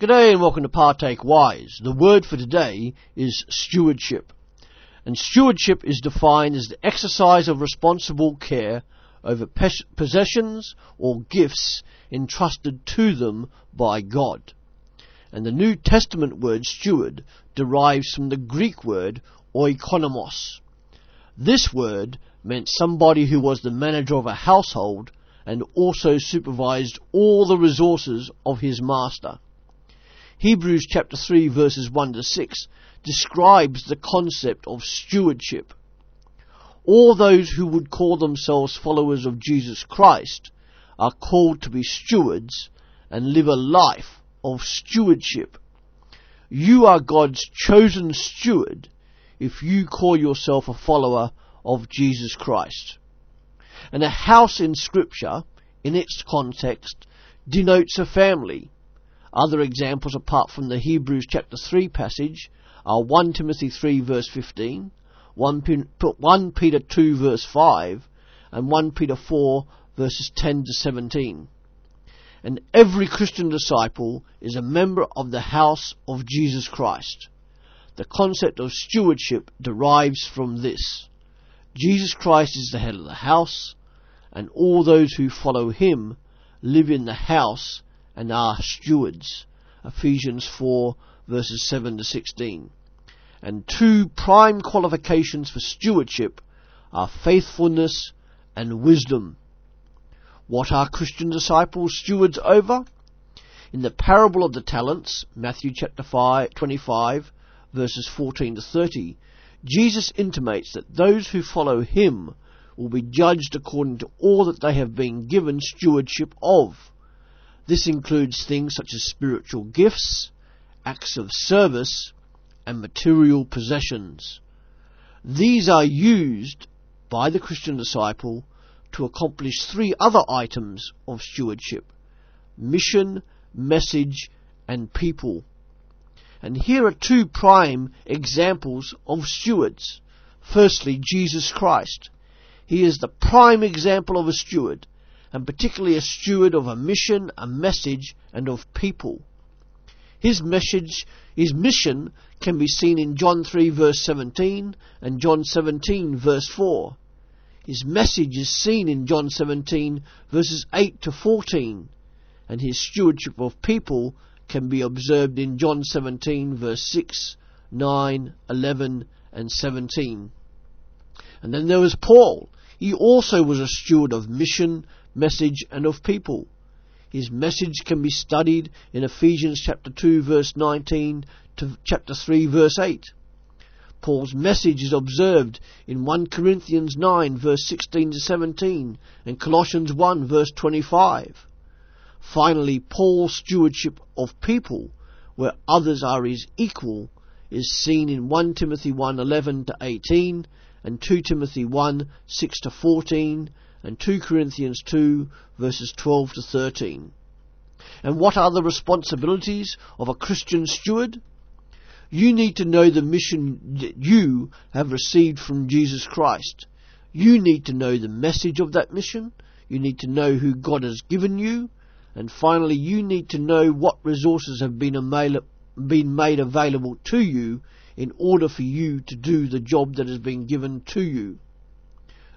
G'day and welcome to Partake Wise. The word for today is stewardship. And stewardship is defined as the exercise of responsible care over possessions or gifts entrusted to them by God. And the New Testament word steward derives from the Greek word oikonomos. This word meant somebody who was the manager of a household and also supervised all the resources of his master. Hebrews chapter 3 verses 1 to 6 describes the concept of stewardship. All those who would call themselves followers of Jesus Christ are called to be stewards and live a life of stewardship. You are God's chosen steward if you call yourself a follower of Jesus Christ. And a house in scripture, in its context, denotes a family. Other examples apart from the Hebrews chapter 3 passage are 1 Timothy 3 verse 15, 1 Peter 2 verse 5, and 1 Peter 4 verses 10 to 17. And every Christian disciple is a member of the house of Jesus Christ. The concept of stewardship derives from this. Jesus Christ is the head of the house, and all those who follow him live in the house and are stewards. Ephesians 4 verses 7 to 16. And two prime qualifications for stewardship are faithfulness and wisdom. What are Christian disciples stewards over? In the parable of the talents, Matthew chapter 5, 25, verses 14 to 30, Jesus intimates that those who follow him will be judged according to all that they have been given stewardship of. This includes things such as spiritual gifts, acts of service, and material possessions. These are used by the Christian disciple to accomplish three other items of stewardship mission, message, and people. And here are two prime examples of stewards. Firstly, Jesus Christ. He is the prime example of a steward, and particularly a steward of a mission, a message, and of people. His message, his mission can be seen in John 3 verse 17 and John 17 verse 4. His message is seen in John 17 verses 8 to 14 and his stewardship of people can be observed in John 17 verse 6, 9, 11 and 17. And then there was Paul. He also was a steward of mission, message and of people. His message can be studied in Ephesians chapter 2 verse 19 to chapter 3 verse 8. Paul's message is observed in 1 Corinthians 9 verse 16 to 17 and Colossians 1 verse 25. Finally, Paul's stewardship of people, where others are his equal, is seen in 1 Timothy 1:11 to 18 and 2 Timothy 1 6 to 14 and 2 Corinthians 2 verses 12 to 13. And what are the responsibilities of a Christian steward? You need to know the mission that you have received from Jesus Christ. You need to know the message of that mission. You need to know who God has given you. And finally, you need to know what resources have been, been made available to you in order for you to do the job that has been given to you.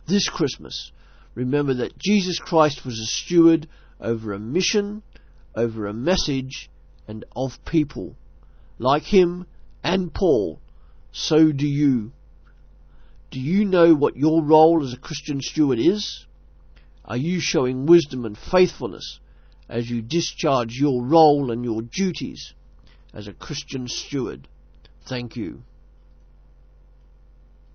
This Christmas, remember that Jesus Christ was a steward over a mission, over a message, and of people. Like him and Paul, so do you. Do you know what your role as a Christian steward is? Are you showing wisdom and faithfulness as you discharge your role and your duties as a Christian steward. Thank you.